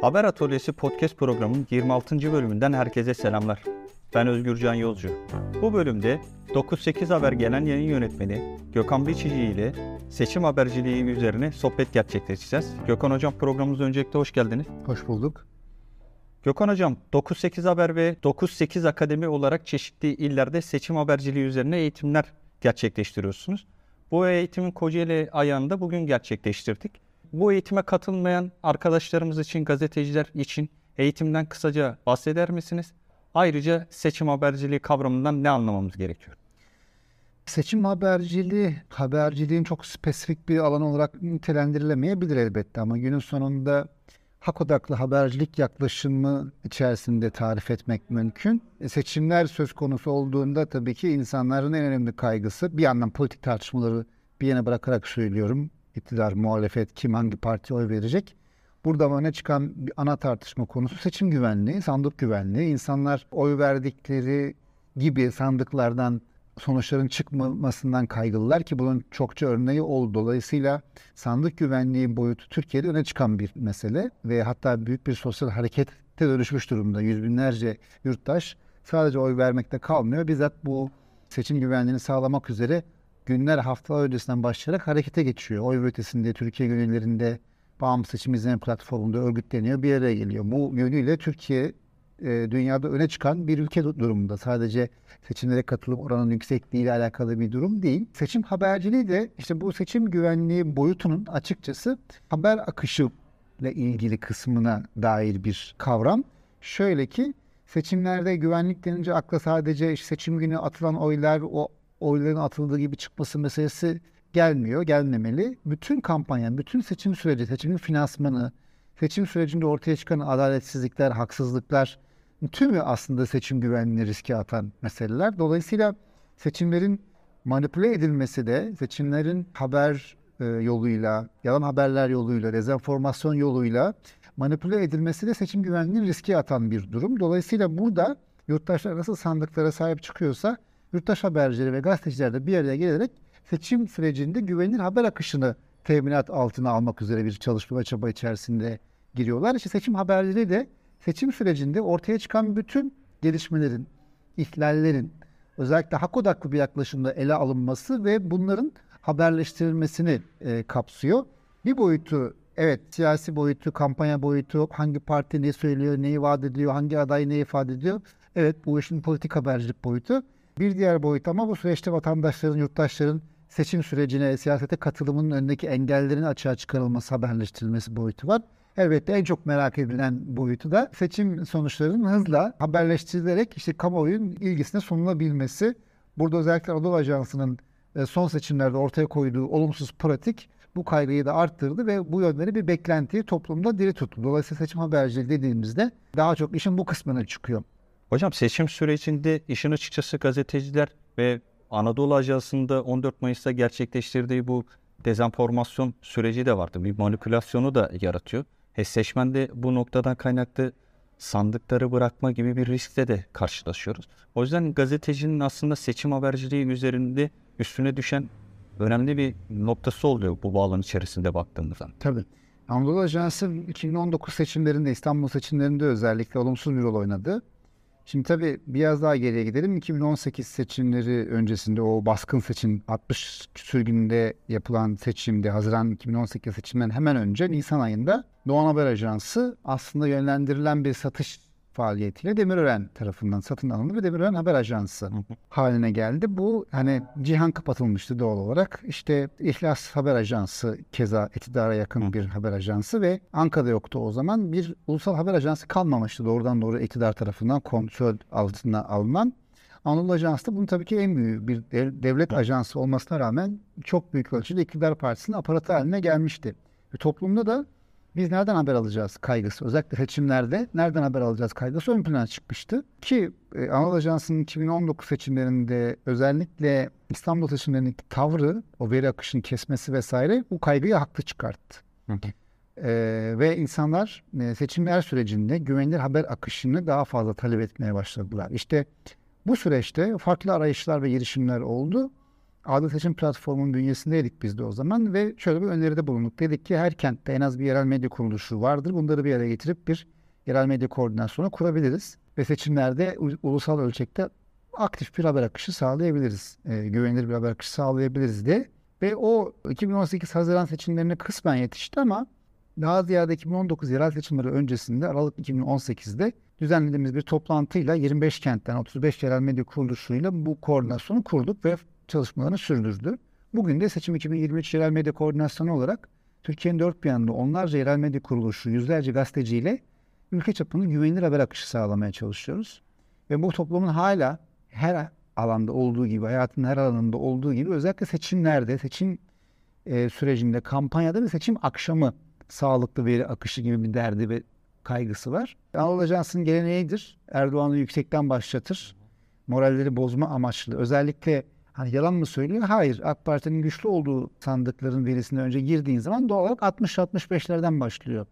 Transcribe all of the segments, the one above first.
Haber Atölyesi podcast programının 26. bölümünden herkese selamlar. Ben Özgürcan Yolcu. Bu bölümde 98 Haber Genel Yayın Yönetmeni Gökhan Biçici ile seçim haberciliği üzerine sohbet gerçekleştireceğiz. Gökhan Hocam programımıza öncelikle hoş geldiniz. Hoş bulduk. Gökhan Hocam 98 Haber ve 98 Akademi olarak çeşitli illerde seçim haberciliği üzerine eğitimler gerçekleştiriyorsunuz. Bu eğitimin Kocaeli ayağında bugün gerçekleştirdik. Bu eğitime katılmayan arkadaşlarımız için, gazeteciler için eğitimden kısaca bahseder misiniz? Ayrıca seçim haberciliği kavramından ne anlamamız gerekiyor? Seçim haberciliği, haberciliğin çok spesifik bir alan olarak nitelendirilemeyebilir elbette ama günün sonunda hak odaklı habercilik yaklaşımı içerisinde tarif etmek mümkün. E, seçimler söz konusu olduğunda tabii ki insanların en önemli kaygısı bir yandan politik tartışmaları bir yana bırakarak söylüyorum. İktidar, muhalefet, kim hangi parti oy verecek? Burada öne çıkan bir ana tartışma konusu seçim güvenliği, sandık güvenliği. İnsanlar oy verdikleri gibi sandıklardan sonuçların çıkmamasından kaygılılar ki bunun çokça örneği oldu. Dolayısıyla sandık güvenliği boyutu Türkiye'de öne çıkan bir mesele ve hatta büyük bir sosyal harekete dönüşmüş durumda. Yüz binlerce yurttaş sadece oy vermekte kalmıyor. Bizzat bu seçim güvenliğini sağlamak üzere günler haftalar öncesinden başlayarak harekete geçiyor. Oy ötesinde Türkiye gönüllerinde bağımsız seçim izleme platformunda örgütleniyor, bir araya geliyor. Bu yönüyle Türkiye e, dünyada öne çıkan bir ülke durumunda. Sadece seçimlere katılım oranının yüksekliği ile alakalı bir durum değil. Seçim haberciliği de işte bu seçim güvenliği boyutunun açıkçası haber akışı ile ilgili kısmına dair bir kavram. Şöyle ki seçimlerde güvenlik denince akla sadece seçim günü atılan oylar o oyların atıldığı gibi çıkması meselesi gelmiyor, gelmemeli. Bütün kampanya, bütün seçim süreci, seçimin finansmanı, seçim sürecinde ortaya çıkan adaletsizlikler, haksızlıklar, tümü aslında seçim güvenliğini riske atan meseleler. Dolayısıyla seçimlerin manipüle edilmesi de seçimlerin haber e, yoluyla, yalan haberler yoluyla, dezenformasyon yoluyla manipüle edilmesi de seçim güvenliğini riske atan bir durum. Dolayısıyla burada yurttaşlar nasıl sandıklara sahip çıkıyorsa yurttaş habercileri ve gazeteciler de bir araya gelerek seçim sürecinde güvenilir haber akışını teminat altına almak üzere bir çalışma ve çaba içerisinde giriyorlar. İşte seçim haberleri de seçim sürecinde ortaya çıkan bütün gelişmelerin, ihlallerin, özellikle hak odaklı bir yaklaşımda ele alınması ve bunların haberleştirilmesini e, kapsıyor. Bir boyutu evet siyasi boyutu, kampanya boyutu, hangi parti ne söylüyor, neyi vaat ediyor, hangi aday ne ifade ediyor. Evet bu işin politik habercilik boyutu. Bir diğer boyut ama bu süreçte vatandaşların, yurttaşların seçim sürecine, siyasete katılımının önündeki engellerin açığa çıkarılması, haberleştirilmesi boyutu var. Elbette en çok merak edilen boyutu da seçim sonuçlarının hızla haberleştirilerek işte kamuoyunun ilgisine sunulabilmesi. Burada özellikle Anadolu Ajansı'nın e, son seçimlerde ortaya koyduğu olumsuz pratik bu kaygıyı da arttırdı ve bu yönleri bir beklentiyi toplumda diri tuttu. Dolayısıyla seçim haberciliği dediğimizde daha çok işin bu kısmına çıkıyor. Hocam seçim sürecinde işin açıkçası gazeteciler ve Anadolu Ajansı'nda 14 Mayıs'ta gerçekleştirdiği bu dezenformasyon süreci de vardı. Bir manipülasyonu da yaratıyor. E seçmen de bu noktadan kaynaklı sandıkları bırakma gibi bir riskle de karşılaşıyoruz. O yüzden gazetecinin aslında seçim haberciliği üzerinde üstüne düşen önemli bir noktası oluyor bu bağlam içerisinde baktığımızda. Tabii. Anadolu Ajansı 2019 seçimlerinde, İstanbul seçimlerinde özellikle olumsuz bir rol oynadı. Şimdi tabii biraz daha geriye gidelim. 2018 seçimleri öncesinde o baskın seçim 60 küsür günde yapılan seçimde Haziran 2018 seçimden hemen önce Nisan ayında Doğan Haber Ajansı aslında yönlendirilen bir satış faaliyetiyle Demirören tarafından satın alındı ve Demirören Haber Ajansı haline geldi. Bu hani cihan kapatılmıştı doğal olarak. İşte İhlas Haber Ajansı keza iktidara yakın bir haber ajansı ve Ankara'da yoktu o zaman. Bir ulusal haber ajansı kalmamıştı doğrudan doğru iktidar tarafından kontrol altına alınan. Anadolu Ajansı da bunun tabii ki en büyük bir devlet ajansı olmasına rağmen çok büyük ölçüde iktidar partisinin aparatı haline gelmişti. Ve toplumda da biz nereden haber alacağız kaygısı özellikle seçimlerde nereden haber alacağız kaygısı ön plana çıkmıştı. Ki e, Anadolu Ajansı'nın 2019 seçimlerinde özellikle İstanbul seçimlerindeki tavrı o veri akışını kesmesi vesaire bu kaygıyı haklı çıkarttı. Ee, ve insanlar e, seçimler sürecinde güvenilir haber akışını daha fazla talep etmeye başladılar. İşte bu süreçte farklı arayışlar ve girişimler oldu. Adil Seçim Platformu'nun bünyesindeydik biz de o zaman ve şöyle bir öneride bulunduk. Dedik ki her kentte en az bir yerel medya kuruluşu vardır. Bunları bir araya getirip bir yerel medya koordinasyonu kurabiliriz. Ve seçimlerde ulusal ölçekte aktif bir haber akışı sağlayabiliriz. E, güvenilir bir haber akışı sağlayabiliriz diye. Ve o 2018 Haziran seçimlerine kısmen yetişti ama daha ziyade 2019 yerel seçimleri öncesinde Aralık 2018'de düzenlediğimiz bir toplantıyla 25 kentten 35 yerel medya kuruluşuyla bu koordinasyonu kurduk ve çalışmalarını sürdürdü. Bugün de seçim 2023 yerel medya koordinasyonu olarak Türkiye'nin dört bir yanında onlarca yerel medya kuruluşu, yüzlerce gazeteciyle ülke çapında güvenilir haber akışı sağlamaya çalışıyoruz. Ve bu toplumun hala her alanda olduğu gibi, hayatın her alanında olduğu gibi özellikle seçimlerde, seçim e, sürecinde, kampanyada ve seçim akşamı sağlıklı veri akışı gibi bir derdi ve kaygısı var. Anadolu Ajansı'nın geleneğidir. Erdoğan'ı yüksekten başlatır. Moralleri bozma amaçlı. Özellikle hani yalan mı söylüyor? Hayır. AK Parti'nin güçlü olduğu sandıkların verisine önce girdiğin zaman doğal olarak 60-65'lerden başlıyor.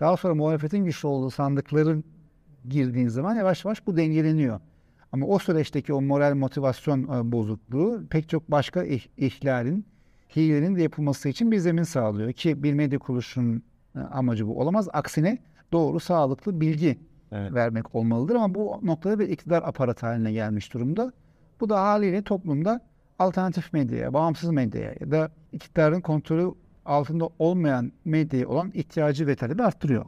Daha sonra muhalefetin güçlü olduğu sandıkların girdiğin zaman yavaş yavaş bu dengeleniyor. Ama o süreçteki o moral motivasyon e, bozukluğu pek çok başka ihlalin, hilenin de yapılması için bir zemin sağlıyor ki bir medya kuruluşunun e, amacı bu olamaz. Aksine doğru, sağlıklı bilgi evet. vermek olmalıdır ama bu noktada bir iktidar aparatı haline gelmiş durumda. Bu da haliyle toplumda alternatif medyaya, bağımsız medyaya ya da iktidarın kontrolü altında olmayan medyaya olan ihtiyacı ve talebi arttırıyor.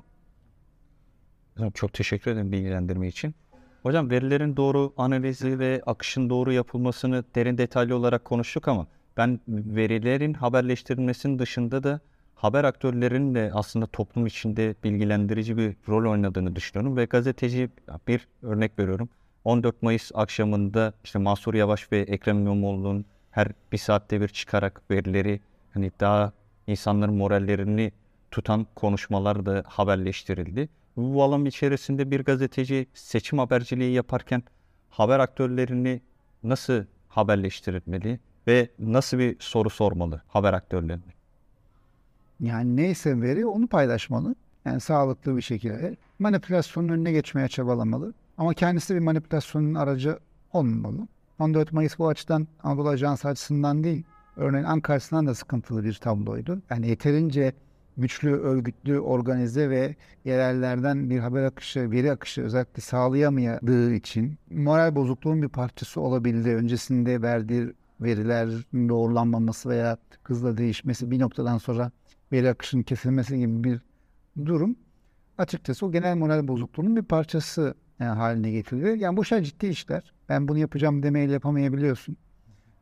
Çok teşekkür ederim bilgilendirme için. Hocam verilerin doğru analizi ve akışın doğru yapılmasını derin detaylı olarak konuştuk ama ben verilerin haberleştirilmesinin dışında da haber aktörlerinin de aslında toplum içinde bilgilendirici bir rol oynadığını düşünüyorum ve gazeteci bir örnek veriyorum. 14 Mayıs akşamında işte Mansur Yavaş ve Ekrem İmamoğlu'nun her bir saatte bir çıkarak verileri hani daha insanların morallerini tutan konuşmalar da haberleştirildi. Bu alan içerisinde bir gazeteci seçim haberciliği yaparken haber aktörlerini nasıl haberleştirmeli ve nasıl bir soru sormalı haber aktörlerine? Yani neyse veri onu paylaşmalı. Yani sağlıklı bir şekilde manipülasyonun önüne geçmeye çabalamalı. Ama kendisi bir manipülasyonun aracı olmamalı. 14 Mayıs bu açıdan Anadolu Ajansı açısından değil, örneğin Ankara'sından da sıkıntılı bir tabloydu. Yani yeterince güçlü, örgütlü, organize ve yerellerden bir haber akışı, veri akışı özellikle sağlayamadığı için moral bozukluğun bir parçası olabildi. Öncesinde verdiği veriler doğrulanmaması veya hızla değişmesi bir noktadan sonra veri akışının kesilmesi gibi bir durum açıkçası o genel moral bozukluğunun bir parçası yani haline getirdi. Yani bu şey ciddi işler. Ben bunu yapacağım demeyle yapamayabiliyorsun.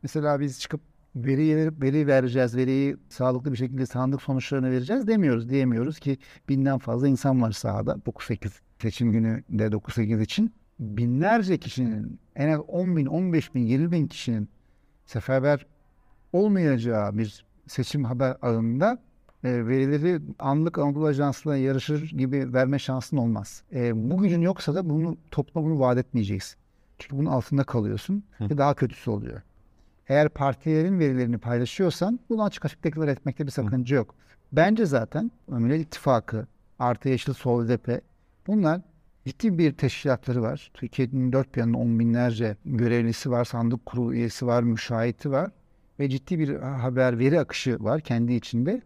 Mesela biz çıkıp veri, veri vereceğiz, veriyi sağlıklı bir şekilde sandık sonuçlarını vereceğiz demiyoruz. Diyemiyoruz ki binden fazla insan var sahada 9-8 seçim günü de 9-8 için. Binlerce kişinin en az 10 bin, 15 bin, 20 bin kişinin seferber olmayacağı bir seçim haber ağında e, verileri anlık Anadolu Ajansı'na yarışır gibi verme şansın olmaz. E, bu gücün yoksa da bunu topluma bunu vaat etmeyeceksin. Çünkü bunun altında kalıyorsun Hı. ve daha kötüsü oluyor. Eğer partilerin verilerini paylaşıyorsan bunu açık açık deklar etmekte bir sakınca Hı. yok. Bence zaten Millet İttifakı, Artı Yeşil Sol DP bunlar ciddi bir teşkilatları var. Türkiye'nin dört bir yanında on binlerce görevlisi var, sandık kurulu üyesi var, müşahiti var ve ciddi bir haber veri akışı var kendi içinde.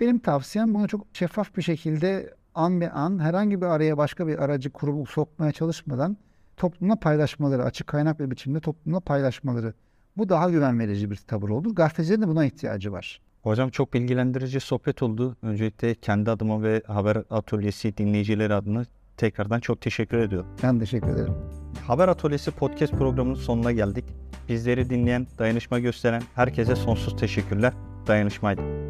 Benim tavsiyem bunu çok şeffaf bir şekilde an be an herhangi bir araya başka bir aracı kurumu sokmaya çalışmadan toplumla paylaşmaları, açık kaynak bir biçimde toplumla paylaşmaları. Bu daha güven verici bir tavır olur. Gazetecilerin de buna ihtiyacı var. Hocam çok bilgilendirici sohbet oldu. Öncelikle kendi adıma ve Haber Atölyesi dinleyicileri adına tekrardan çok teşekkür ediyorum. Ben teşekkür ederim. Haber Atölyesi podcast programının sonuna geldik. Bizleri dinleyen, dayanışma gösteren herkese sonsuz teşekkürler. Dayanışmaydı.